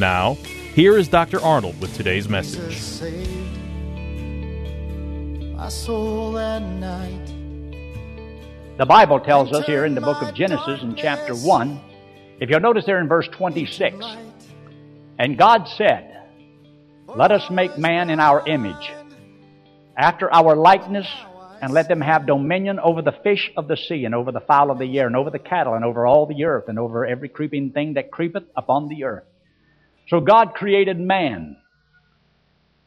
Now, here is Dr. Arnold with today's message. Jesus saved my soul that night. The Bible tells us here in the book of Genesis in chapter 1, if you'll notice there in verse 26, and God said, Let us make man in our image, after our likeness, and let them have dominion over the fish of the sea, and over the fowl of the air, and over the cattle, and over all the earth, and over every creeping thing that creepeth upon the earth. So God created man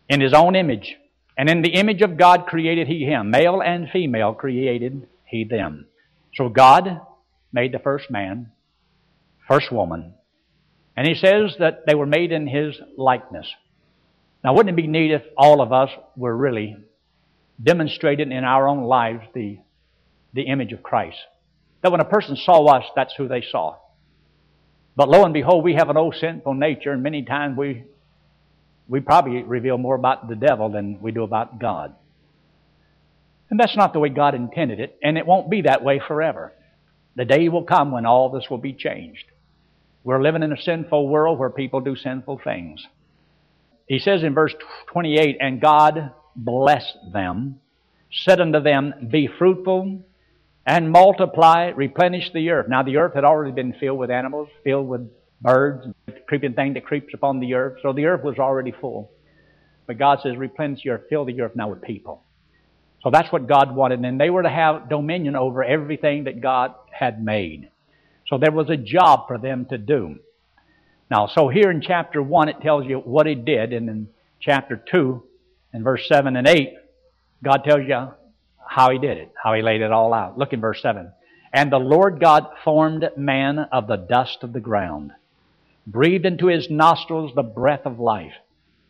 in his own image. And in the image of God created he him. Male and female created he them. So God made the first man, first woman. And he says that they were made in his likeness. Now, wouldn't it be neat if all of us were really demonstrating in our own lives the, the image of Christ? That when a person saw us, that's who they saw. But lo and behold, we have an old sinful nature, and many times we, we probably reveal more about the devil than we do about God. And that's not the way God intended it, and it won't be that way forever. The day will come when all this will be changed. We're living in a sinful world where people do sinful things. He says in verse 28, And God blessed them, said unto them, Be fruitful and multiply, replenish the earth. Now the earth had already been filled with animals, filled with birds, creeping thing that creeps upon the earth. So the earth was already full. But God says, replenish the earth, fill the earth now with people. So that's what God wanted. And they were to have dominion over everything that God had made. So there was a job for them to do. Now, so here in chapter 1, it tells you what He did. And in chapter 2, in verse 7 and 8, God tells you how He did it, how He laid it all out. Look in verse 7. And the Lord God formed man of the dust of the ground, breathed into his nostrils the breath of life.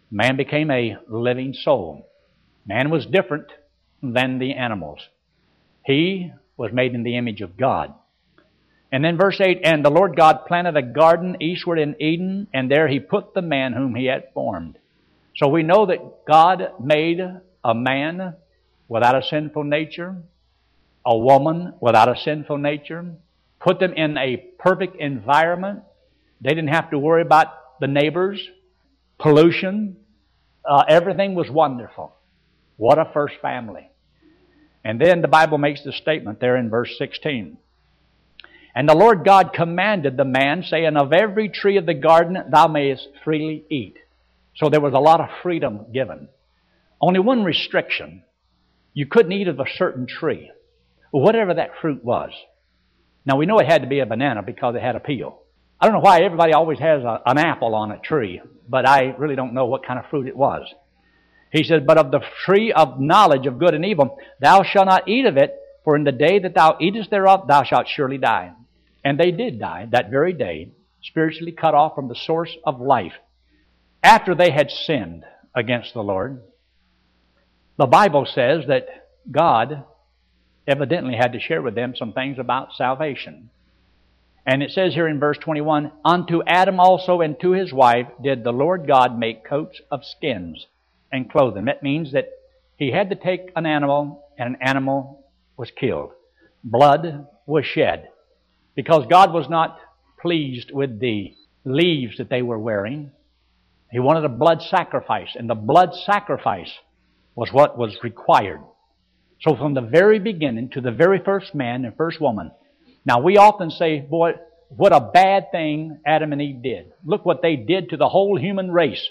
Man became a living soul. Man was different than the animals. He was made in the image of God. And then verse 8, And the Lord God planted a garden eastward in Eden, and there he put the man whom he had formed. So we know that God made a man without a sinful nature, a woman without a sinful nature, put them in a perfect environment. They didn't have to worry about the neighbors, pollution. Uh, everything was wonderful. What a first family. And then the Bible makes the statement there in verse 16. And the Lord God commanded the man, saying, Of every tree of the garden thou mayest freely eat. So there was a lot of freedom given. Only one restriction. You couldn't eat of a certain tree, whatever that fruit was. Now we know it had to be a banana because it had a peel. I don't know why everybody always has a, an apple on a tree, but I really don't know what kind of fruit it was. He said, But of the tree of knowledge of good and evil, thou shalt not eat of it, for in the day that thou eatest thereof, thou shalt surely die. And they did die that very day, spiritually cut off from the source of life, after they had sinned against the Lord. The Bible says that God evidently had to share with them some things about salvation. And it says here in verse 21 Unto Adam also and to his wife did the Lord God make coats of skins and clothe them. That means that he had to take an animal, and an animal was killed. Blood was shed. Because God was not pleased with the leaves that they were wearing. He wanted a blood sacrifice, and the blood sacrifice was what was required. So from the very beginning to the very first man and first woman. Now we often say, boy, what a bad thing Adam and Eve did. Look what they did to the whole human race.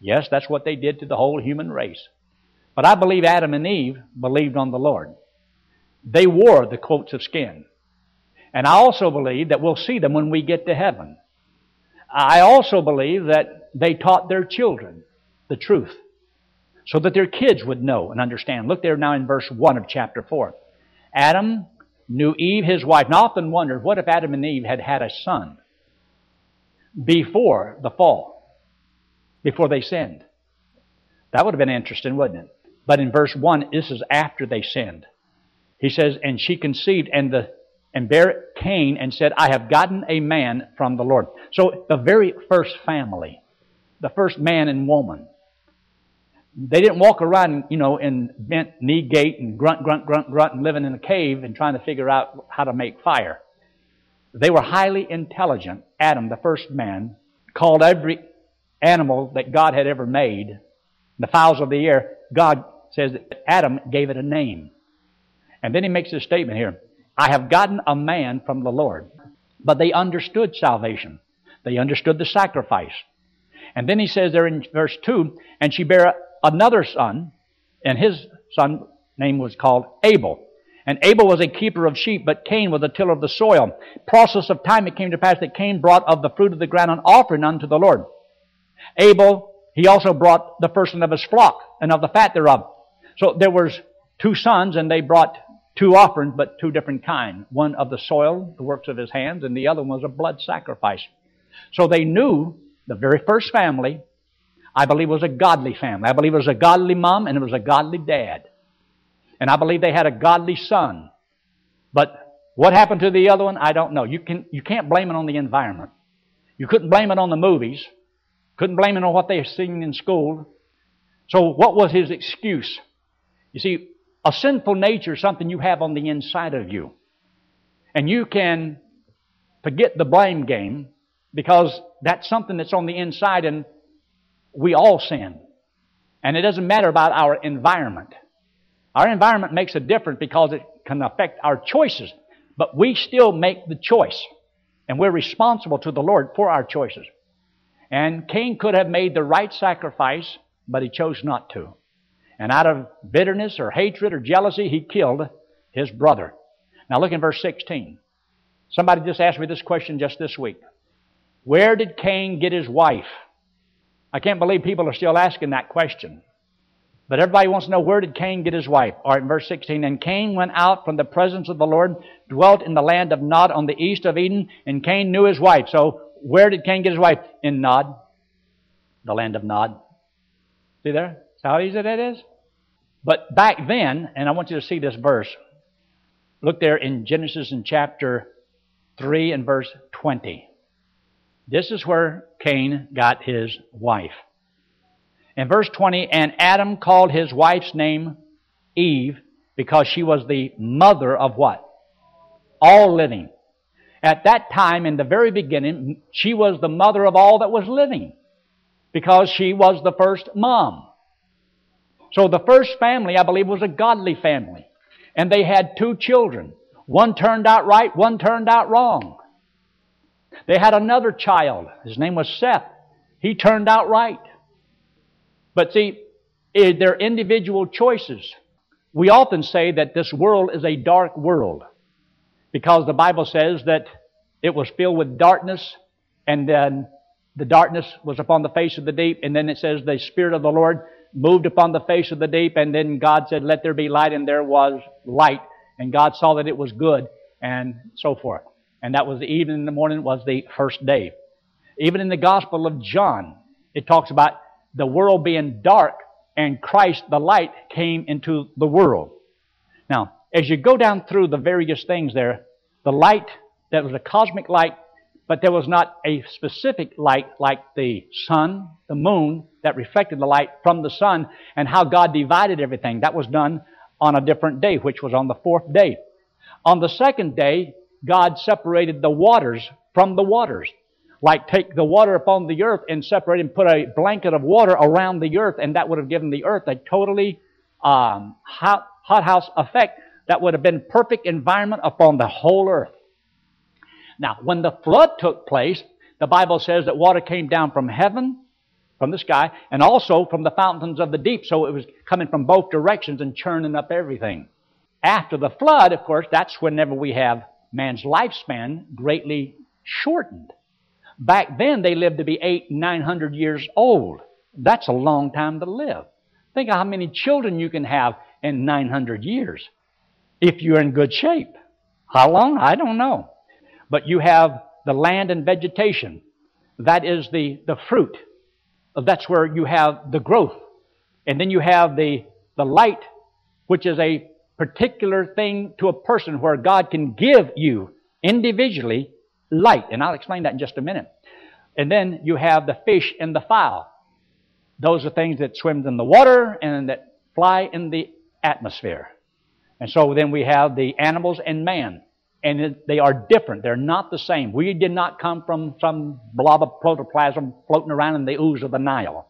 Yes, that's what they did to the whole human race. But I believe Adam and Eve believed on the Lord. They wore the coats of skin. And I also believe that we'll see them when we get to heaven. I also believe that they taught their children the truth so that their kids would know and understand. Look there now in verse 1 of chapter 4. Adam knew Eve, his wife, and often wondered what if Adam and Eve had had a son before the fall, before they sinned? That would have been interesting, wouldn't it? But in verse 1, this is after they sinned. He says, And she conceived and the and bare Cain and said, I have gotten a man from the Lord. So the very first family, the first man and woman, they didn't walk around, you know, in bent knee gait and grunt, grunt, grunt, grunt and living in a cave and trying to figure out how to make fire. They were highly intelligent. Adam, the first man, called every animal that God had ever made, the fowls of the air, God says that Adam gave it a name. And then he makes this statement here. I have gotten a man from the Lord. But they understood salvation. They understood the sacrifice. And then he says there in verse 2, and she bare another son, and his son name was called Abel. And Abel was a keeper of sheep, but Cain was a tiller of the soil. Process of time it came to pass that Cain brought of the fruit of the ground an offering unto the Lord. Abel, he also brought the firstling of his flock and of the fat thereof. So there was two sons, and they brought two offerings, but two different kinds. One of the soil, the works of his hands, and the other one was a blood sacrifice. So they knew the very first family I believe it was a godly family. I believe it was a godly mom and it was a godly dad. And I believe they had a godly son. But what happened to the other one, I don't know. You, can, you can't blame it on the environment. You couldn't blame it on the movies. Couldn't blame it on what they seen in school. So what was his excuse? You see, a sinful nature is something you have on the inside of you. And you can forget the blame game because that's something that's on the inside and we all sin. And it doesn't matter about our environment. Our environment makes a difference because it can affect our choices. But we still make the choice. And we're responsible to the Lord for our choices. And Cain could have made the right sacrifice, but he chose not to. And out of bitterness or hatred or jealousy, he killed his brother. Now look in verse 16. Somebody just asked me this question just this week. Where did Cain get his wife? I can't believe people are still asking that question. But everybody wants to know where did Cain get his wife? All right, verse 16. And Cain went out from the presence of the Lord, dwelt in the land of Nod on the east of Eden, and Cain knew his wife. So where did Cain get his wife? In Nod, the land of Nod. See there? See how easy that is? But back then, and I want you to see this verse. Look there in Genesis in chapter 3 and verse 20. This is where Cain got his wife. In verse 20, and Adam called his wife's name Eve because she was the mother of what? All living. At that time, in the very beginning, she was the mother of all that was living because she was the first mom. So the first family, I believe, was a godly family. And they had two children. One turned out right, one turned out wrong. They had another child. His name was Seth. He turned out right. But see, eh, they're individual choices. We often say that this world is a dark world because the Bible says that it was filled with darkness and then the darkness was upon the face of the deep and then it says the Spirit of the Lord moved upon the face of the deep and then God said, let there be light and there was light and God saw that it was good and so forth. And that was the evening and the morning was the first day. Even in the Gospel of John, it talks about the world being dark and Christ, the light, came into the world. Now, as you go down through the various things there, the light, that was a cosmic light, but there was not a specific light like the sun, the moon, that reflected the light from the sun, and how God divided everything. That was done on a different day, which was on the fourth day. On the second day, God separated the waters from the waters. Like take the water upon the earth and separate and put a blanket of water around the earth, and that would have given the earth a totally um, hot, hothouse effect. That would have been perfect environment upon the whole earth. Now, when the flood took place, the Bible says that water came down from heaven from the sky and also from the fountains of the deep. So it was coming from both directions and churning up everything. After the flood, of course, that's whenever we have man's lifespan greatly shortened. Back then, they lived to be eight, nine hundred years old. That's a long time to live. Think of how many children you can have in 900 years if you're in good shape. How long? I don't know. But you have the land and vegetation. That is the, the fruit. That's where you have the growth. And then you have the, the light, which is a particular thing to a person where God can give you individually light. And I'll explain that in just a minute. And then you have the fish and the fowl. Those are things that swims in the water and that fly in the atmosphere. And so then we have the animals and man. And they are different. They're not the same. We did not come from some blob of protoplasm floating around in the ooze of the Nile.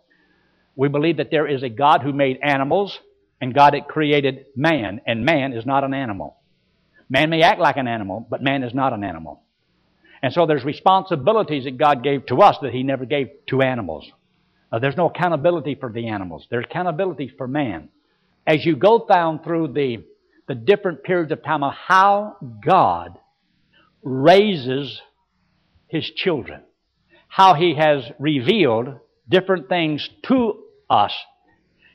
We believe that there is a God who made animals and God had created man, and man is not an animal. Man may act like an animal, but man is not an animal. And so there's responsibilities that God gave to us that He never gave to animals. Uh, there's no accountability for the animals. There's accountability for man. As you go down through the, the different periods of time of how God raises His children, how He has revealed different things to us,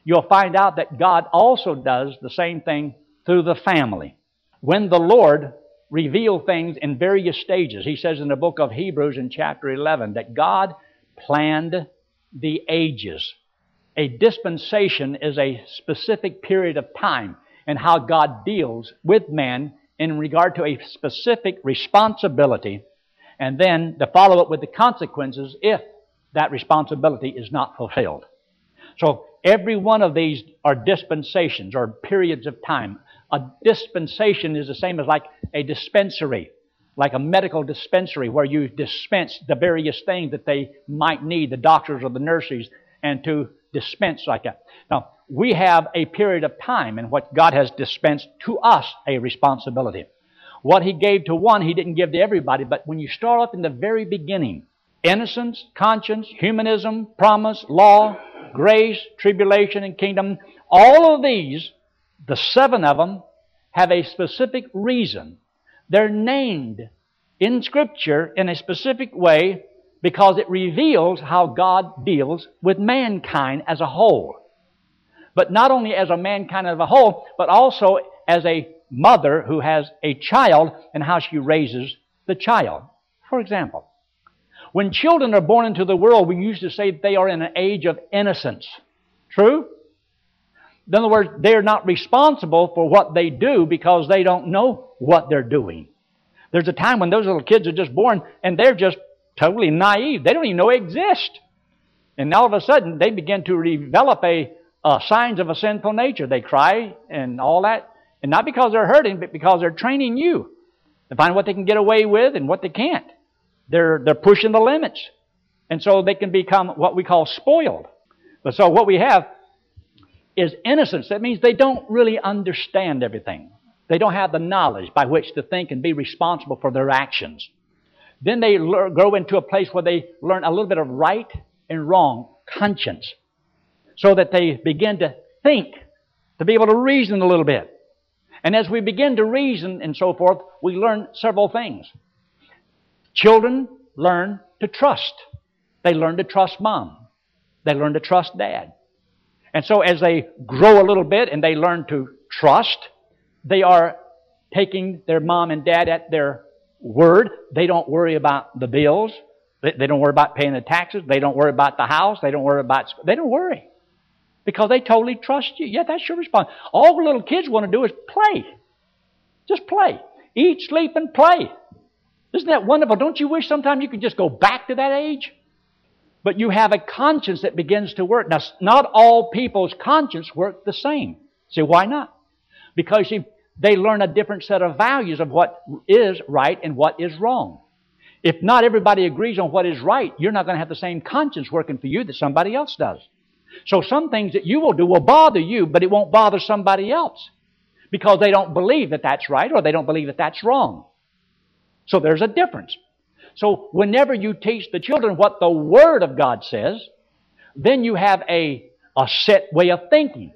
you'll find out that God also does the same thing through the family. When the Lord revealed things in various stages, He says in the book of Hebrews in chapter 11 that God planned the ages. A dispensation is a specific period of time and how God deals with man in regard to a specific responsibility and then to follow up with the consequences if that responsibility is not fulfilled. So every one of these are dispensations or periods of time. A dispensation is the same as like a dispensary like a medical dispensary where you dispense the various things that they might need, the doctors or the nurses, and to dispense like that. Now, we have a period of time in what God has dispensed to us a responsibility. What He gave to one, He didn't give to everybody, but when you start off in the very beginning, innocence, conscience, humanism, promise, law, grace, tribulation, and kingdom, all of these, the seven of them, have a specific reason they're named in Scripture in a specific way because it reveals how God deals with mankind as a whole. But not only as a mankind as a whole, but also as a mother who has a child and how she raises the child. For example, when children are born into the world, we used to say they are in an age of innocence. True? In other words, they're not responsible for what they do because they don't know what they're doing. There's a time when those little kids are just born and they're just totally naive. They don't even know they exist. And all of a sudden, they begin to develop a, uh, signs of a sinful nature. They cry and all that. And not because they're hurting, but because they're training you to find what they can get away with and what they can't. They're, they're pushing the limits. And so they can become what we call spoiled. But so what we have is innocence. That means they don't really understand everything. They don't have the knowledge by which to think and be responsible for their actions. Then they learn, grow into a place where they learn a little bit of right and wrong conscience so that they begin to think, to be able to reason a little bit. And as we begin to reason and so forth, we learn several things. Children learn to trust. They learn to trust mom. They learn to trust dad. And so as they grow a little bit and they learn to trust, they are taking their mom and dad at their word. They don't worry about the bills. They don't worry about paying the taxes. They don't worry about the house. They don't worry about, school. they don't worry. Because they totally trust you. Yeah, that's your response. All the little kids want to do is play. Just play. Eat, sleep, and play. Isn't that wonderful? Don't you wish sometimes you could just go back to that age? But you have a conscience that begins to work. Now, not all people's conscience work the same. See, why not? Because see, they learn a different set of values of what is right and what is wrong. If not everybody agrees on what is right, you're not going to have the same conscience working for you that somebody else does. So some things that you will do will bother you, but it won't bother somebody else because they don't believe that that's right or they don't believe that that's wrong. So there's a difference. So whenever you teach the children what the Word of God says, then you have a, a set way of thinking.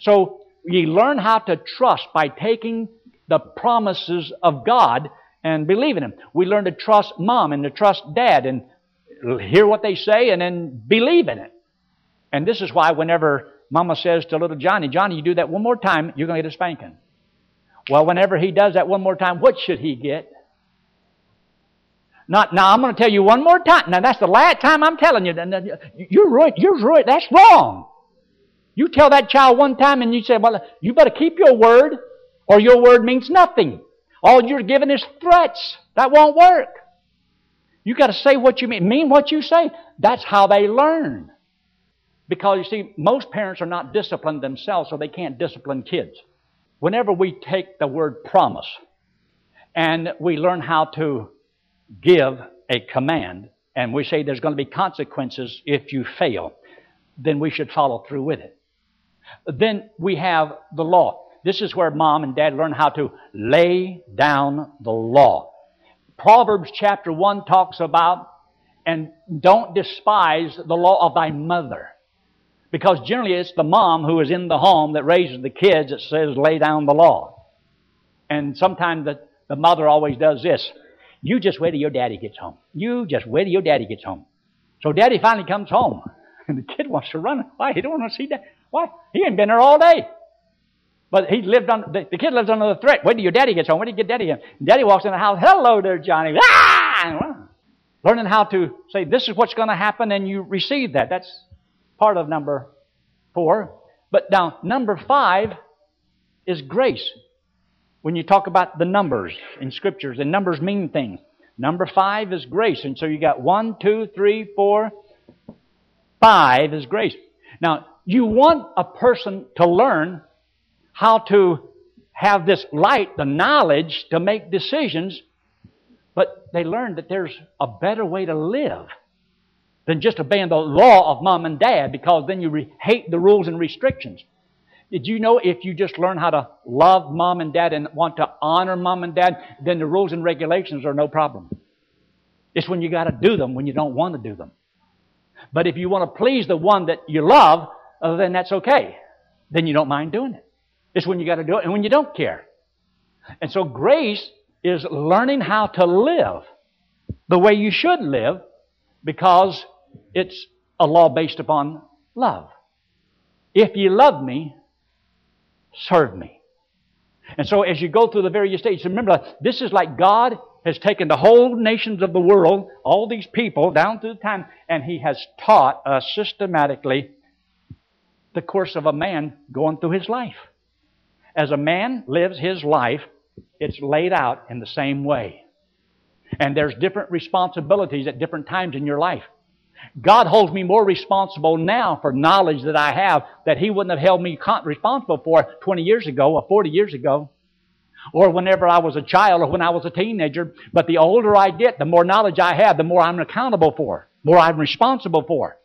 So you learn how to trust by taking the promises of God and believing them. We learn to trust mom and to trust dad and hear what they say and then believe in it. And this is why whenever mama says to little Johnny, Johnny, you do that one more time, you're going to get a spanking. Well, whenever he does that one more time, what should he get? Not, now I'm going to tell you one more time. Now that's the last time I'm telling you. You're right. You're right. That's wrong. You tell that child one time and you say, well, you better keep your word or your word means nothing. All you're giving is threats. That won't work. You got to say what you mean, mean what you say. That's how they learn. Because you see, most parents are not disciplined themselves, so they can't discipline kids. Whenever we take the word promise and we learn how to give a command and we say there's going to be consequences if you fail, then we should follow through with it. Then we have the law. This is where mom and dad learn how to lay down the law. Proverbs chapter 1 talks about, and don't despise the law of thy mother. Because generally it's the mom who is in the home that raises the kids that says lay down the law. And sometimes the, the mother always does this. You just wait till your daddy gets home. You just wait till your daddy gets home. So daddy finally comes home. And the kid wants to run. Why? He don't want to see that. Why? He ain't been there all day. But he lived on, the, the kid lives under the threat. Wait till your daddy gets home. Wait till you get daddy in. Daddy walks in the house. Hello there, Johnny. Ah! Learning how to say, this is what's going to happen, and you receive that. That's part of number four. But now, number five is grace. When you talk about the numbers in scriptures, and numbers mean things. Number five is grace. And so you got one, two, three, four, five is grace. Now, you want a person to learn how to have this light, the knowledge to make decisions, but they learn that there's a better way to live than just obeying the law of mom and dad because then you re- hate the rules and restrictions. Did you know if you just learn how to love mom and dad and want to honor mom and dad, then the rules and regulations are no problem. It's when you got to do them when you don't want to do them. But if you want to please the one that you love, uh, then that's okay. Then you don't mind doing it. It's when you got to do it and when you don't care. And so grace is learning how to live the way you should live because it's a law based upon love. If you love me, serve me. And so as you go through the various stages, remember, this is like God has taken the whole nations of the world, all these people, down through time, and He has taught us systematically the course of a man going through his life. As a man lives his life, it's laid out in the same way. And there's different responsibilities at different times in your life. God holds me more responsible now for knowledge that I have that He wouldn't have held me responsible for 20 years ago or 40 years ago or whenever I was a child or when I was a teenager. But the older I get, the more knowledge I have, the more I'm accountable for, more I'm responsible for.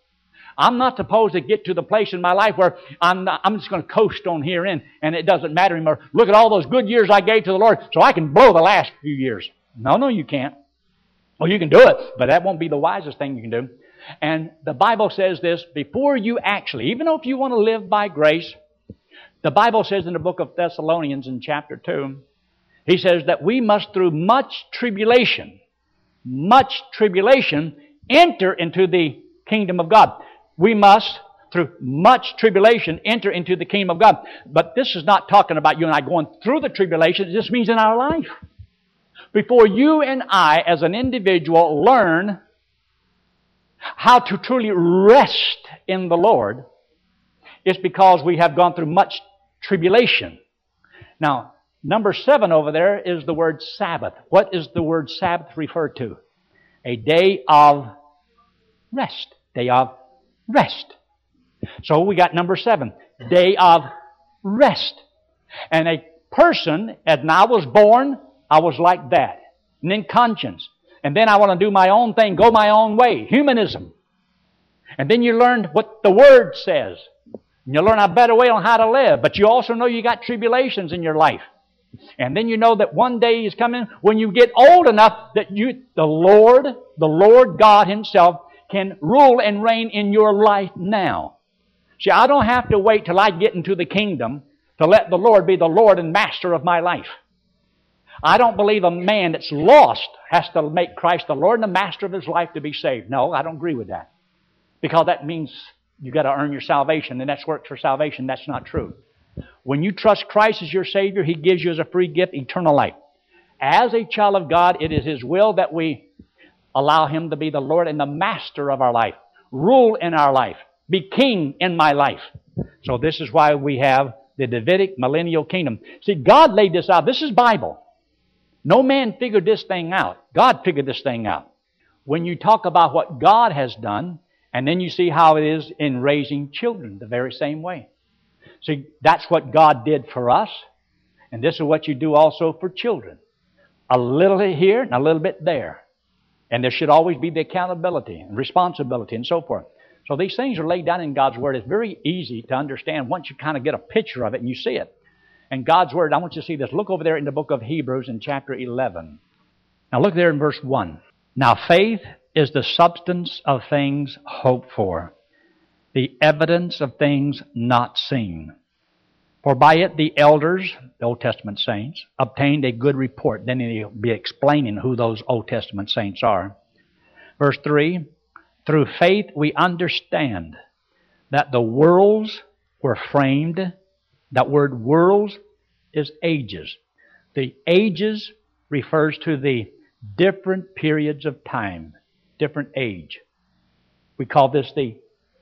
I'm not supposed to get to the place in my life where I'm, not, I'm just going to coast on here in and it doesn't matter anymore. Look at all those good years I gave to the Lord so I can blow the last few years. No, no, you can't. Well, you can do it, but that won't be the wisest thing you can do. And the Bible says this, before you actually, even though if you want to live by grace, the Bible says in the book of Thessalonians in chapter 2, he says that we must through much tribulation, much tribulation, enter into the kingdom of God. We must, through much tribulation, enter into the kingdom of God. But this is not talking about you and I going through the tribulation. It just means in our life. Before you and I, as an individual, learn how to truly rest in the Lord, it's because we have gone through much tribulation. Now, number seven over there is the word Sabbath. What is the word Sabbath refer to? A day of rest. Day of rest. So we got number seven. Day of rest. And a person, as I was born, I was like that. And in conscience. And then I want to do my own thing, go my own way. Humanism. And then you learn what the Word says. And you learn a better way on how to live. But you also know you got tribulations in your life. And then you know that one day is coming when you get old enough that you, the Lord, the Lord God Himself can rule and reign in your life now. See, I don't have to wait till I get into the kingdom to let the Lord be the Lord and master of my life. I don't believe a man that's lost has to make Christ the Lord and the master of his life to be saved. No, I don't agree with that. Because that means you've got to earn your salvation, and that's works for salvation. That's not true. When you trust Christ as your Savior, He gives you as a free gift eternal life. As a child of God, it is His will that we allow Him to be the Lord and the master of our life, rule in our life, be king in my life. So this is why we have the Davidic millennial kingdom. See, God laid this out. This is Bible. No man figured this thing out. God figured this thing out. When you talk about what God has done, and then you see how it is in raising children the very same way. See, that's what God did for us, and this is what you do also for children. A little here and a little bit there. And there should always be the accountability and responsibility and so forth. So these things are laid down in God's Word. It's very easy to understand once you kind of get a picture of it and you see it. And God's Word, I want you to see this. Look over there in the book of Hebrews in chapter 11. Now look there in verse 1. Now faith is the substance of things hoped for, the evidence of things not seen. For by it the elders, the Old Testament saints, obtained a good report. Then he'll be explaining who those Old Testament saints are. Verse 3 Through faith we understand that the worlds were framed. That word worlds is ages. The ages refers to the different periods of time different age. We call this the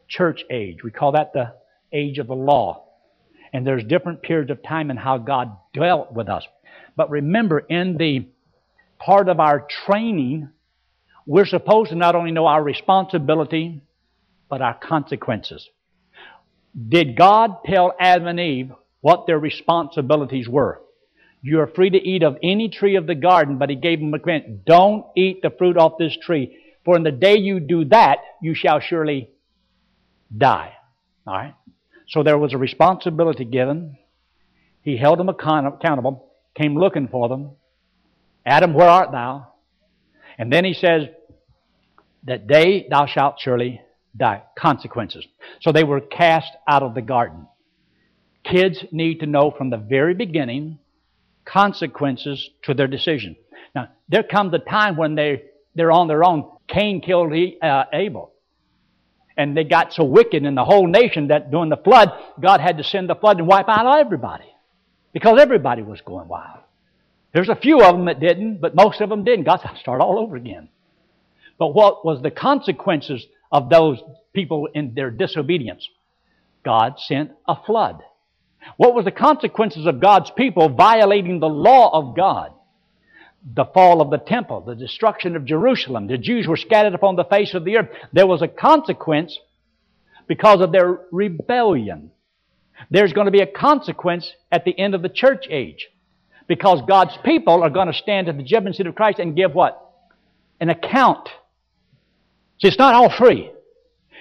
church age. We call that the age of the law. And there's different periods of time in how God dealt with us. But remember, in the part of our training, we're supposed to not only know our responsibility, but our consequences. Did God tell Adam and Eve what their responsibilities were? You are free to eat of any tree of the garden, but He gave them a command. Don't eat the fruit off this tree. For in the day you do that, you shall surely die. All right? So there was a responsibility given. He held them accountable, came looking for them. Adam, where art thou? And then he says, That day thou shalt surely die. Consequences. So they were cast out of the garden. Kids need to know from the very beginning consequences to their decision. Now, there comes a time when they, they're on their own. Cain killed uh, Abel. And they got so wicked in the whole nation that during the flood, God had to send the flood and wipe out everybody. Because everybody was going wild. There's a few of them that didn't, but most of them didn't. God said, start all over again. But what was the consequences of those people in their disobedience? God sent a flood. What was the consequences of God's people violating the law of God? the fall of the temple, the destruction of Jerusalem. The Jews were scattered upon the face of the earth. There was a consequence because of their rebellion. There's going to be a consequence at the end of the church age because God's people are going to stand at the judgment seat of Christ and give what? An account. See, it's not all free.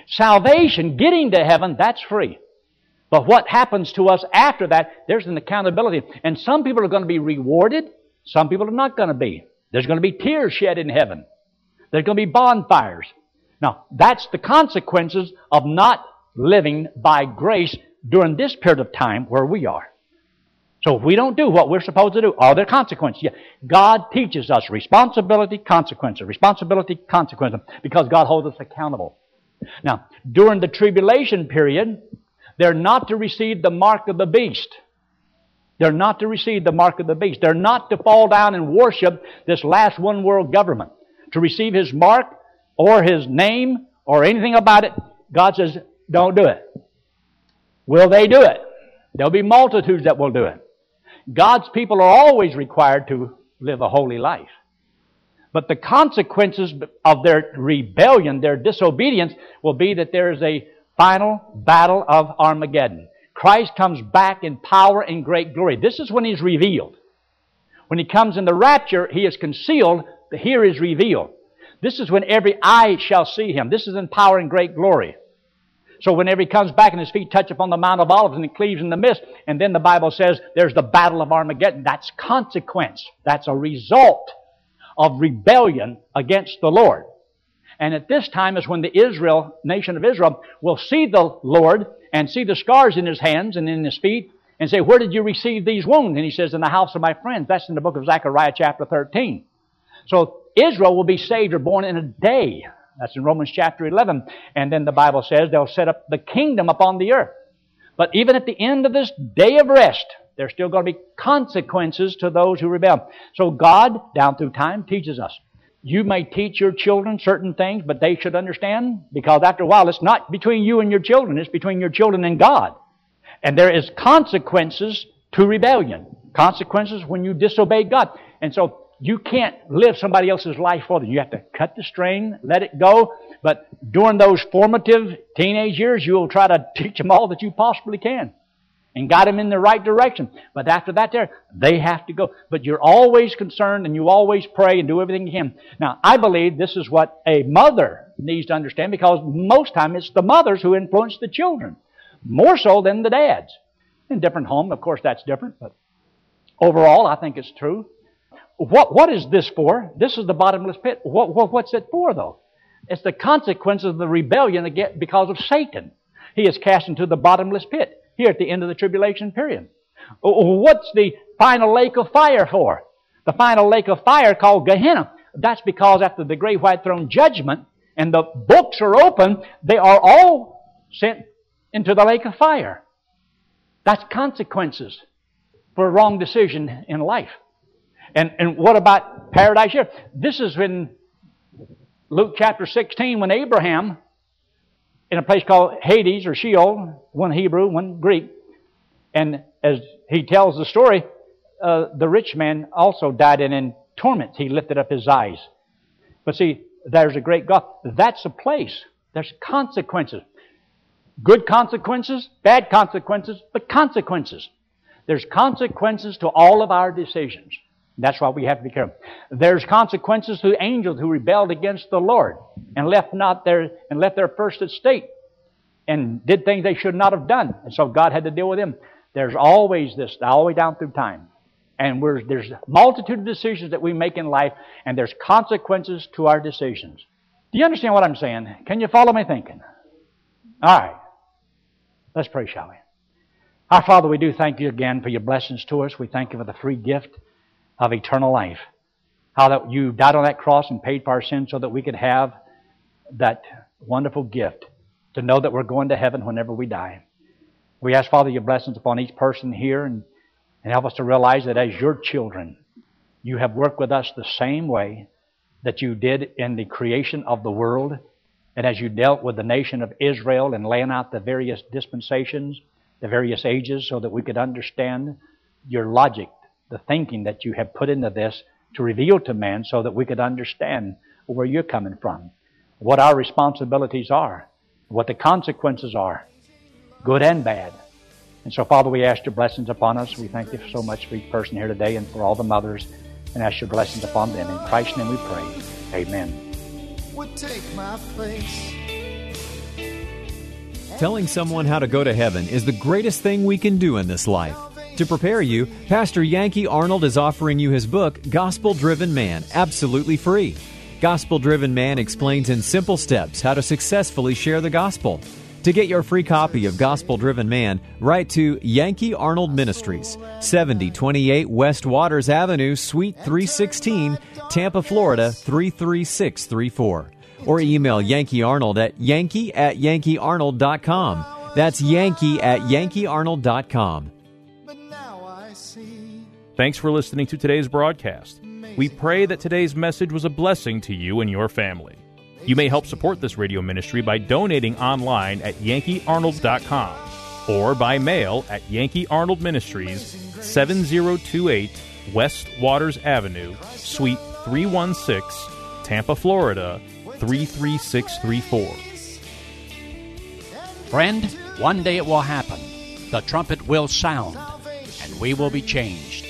Salvation, getting to heaven, that's free. But what happens to us after that, there's an accountability. And some people are going to be rewarded some people are not going to be. There's going to be tears shed in heaven. There's going to be bonfires. Now, that's the consequences of not living by grace during this period of time where we are. So if we don't do what we're supposed to do, are there consequences? Yeah. God teaches us responsibility, consequences, responsibility, consequences, because God holds us accountable. Now, during the tribulation period, they're not to receive the mark of the beast. They're not to receive the mark of the beast. They're not to fall down and worship this last one world government. To receive his mark or his name or anything about it, God says, don't do it. Will they do it? There'll be multitudes that will do it. God's people are always required to live a holy life. But the consequences of their rebellion, their disobedience, will be that there is a final battle of Armageddon. Christ comes back in power and great glory. This is when He's revealed. When He comes in the rapture, He is concealed, but here is revealed. This is when every eye shall see Him. This is in power and great glory. So whenever He comes back and His feet touch upon the Mount of Olives and it cleaves in the mist, and then the Bible says there's the battle of Armageddon. That's consequence. That's a result of rebellion against the Lord. And at this time is when the Israel, nation of Israel, will see the Lord and see the scars in his hands and in his feet and say, Where did you receive these wounds? And he says, In the house of my friends. That's in the book of Zechariah, chapter 13. So Israel will be saved or born in a day. That's in Romans chapter 11. And then the Bible says they'll set up the kingdom upon the earth. But even at the end of this day of rest, there's still going to be consequences to those who rebel. So God, down through time, teaches us. You may teach your children certain things, but they should understand because after a while it's not between you and your children, it's between your children and God. And there is consequences to rebellion. Consequences when you disobey God. And so you can't live somebody else's life for them. You have to cut the string, let it go. But during those formative teenage years, you'll try to teach them all that you possibly can and guide them in the right direction. But after that, there, they have to go. But you're always concerned and you always pray and do everything you can. Now, I believe this is what a mother needs to understand because most time it's the mothers who influence the children more so than the dads. In different home, of course, that's different, but overall, I think it's true. What, what is this for? This is the bottomless pit. What, what, what's it for, though? It's the consequence of the rebellion because of Satan. He is cast into the bottomless pit here at the end of the tribulation period. What's the final lake of fire for? The final lake of fire called Gehenna. That's because after the great white throne judgment and the books are open, they are all sent into the lake of fire. That's consequences for a wrong decision in life. And, and what about paradise here? This is in Luke chapter 16 when Abraham, in a place called Hades or Sheol, one Hebrew, one Greek, and as he tells the story, uh, the rich man also died and in torment. He lifted up his eyes. But see, there's a great God. That's a place. There's consequences. Good consequences, bad consequences, but consequences. There's consequences to all of our decisions. That's why we have to be careful. There's consequences to angels who rebelled against the Lord and left not their and left their first estate and did things they should not have done. And so God had to deal with them. There's always this, all the way down through time. And there's a multitude of decisions that we make in life, and there's consequences to our decisions. Do you understand what I'm saying? Can you follow me thinking? All right. Let's pray, shall we? Our Father, we do thank you again for your blessings to us. We thank you for the free gift of eternal life. How that you died on that cross and paid for our sins so that we could have that wonderful gift to know that we're going to heaven whenever we die. We ask, Father, your blessings upon each person here and, and help us to realize that as your children, you have worked with us the same way that you did in the creation of the world and as you dealt with the nation of Israel and laying out the various dispensations, the various ages, so that we could understand your logic, the thinking that you have put into this to reveal to man so that we could understand where you're coming from, what our responsibilities are, what the consequences are, good and bad. And so, Father, we ask your blessings upon us. We thank you so much for each person here today and for all the mothers, and ask your blessings upon them. In Christ's name we pray. Amen would take my place. Telling someone how to go to heaven is the greatest thing we can do in this life. To prepare you, Pastor Yankee Arnold is offering you his book, Gospel Driven Man, absolutely free. Gospel Driven Man explains in simple steps how to successfully share the gospel. To get your free copy of Gospel Driven Man, write to Yankee Arnold Ministries, 7028 West Waters Avenue, Suite 316, Tampa, Florida 33634. Or email Yankee Arnold at yankee at yankeearnold.com. That's yankee at yankeearnold.com. Thanks for listening to today's broadcast. We pray that today's message was a blessing to you and your family. You may help support this radio ministry by donating online at yankeearnold.com or by mail at Yankee Arnold Ministries, 7028 West Waters Avenue, Suite 316, Tampa, Florida 33634. Friend, one day it will happen. The trumpet will sound, and we will be changed,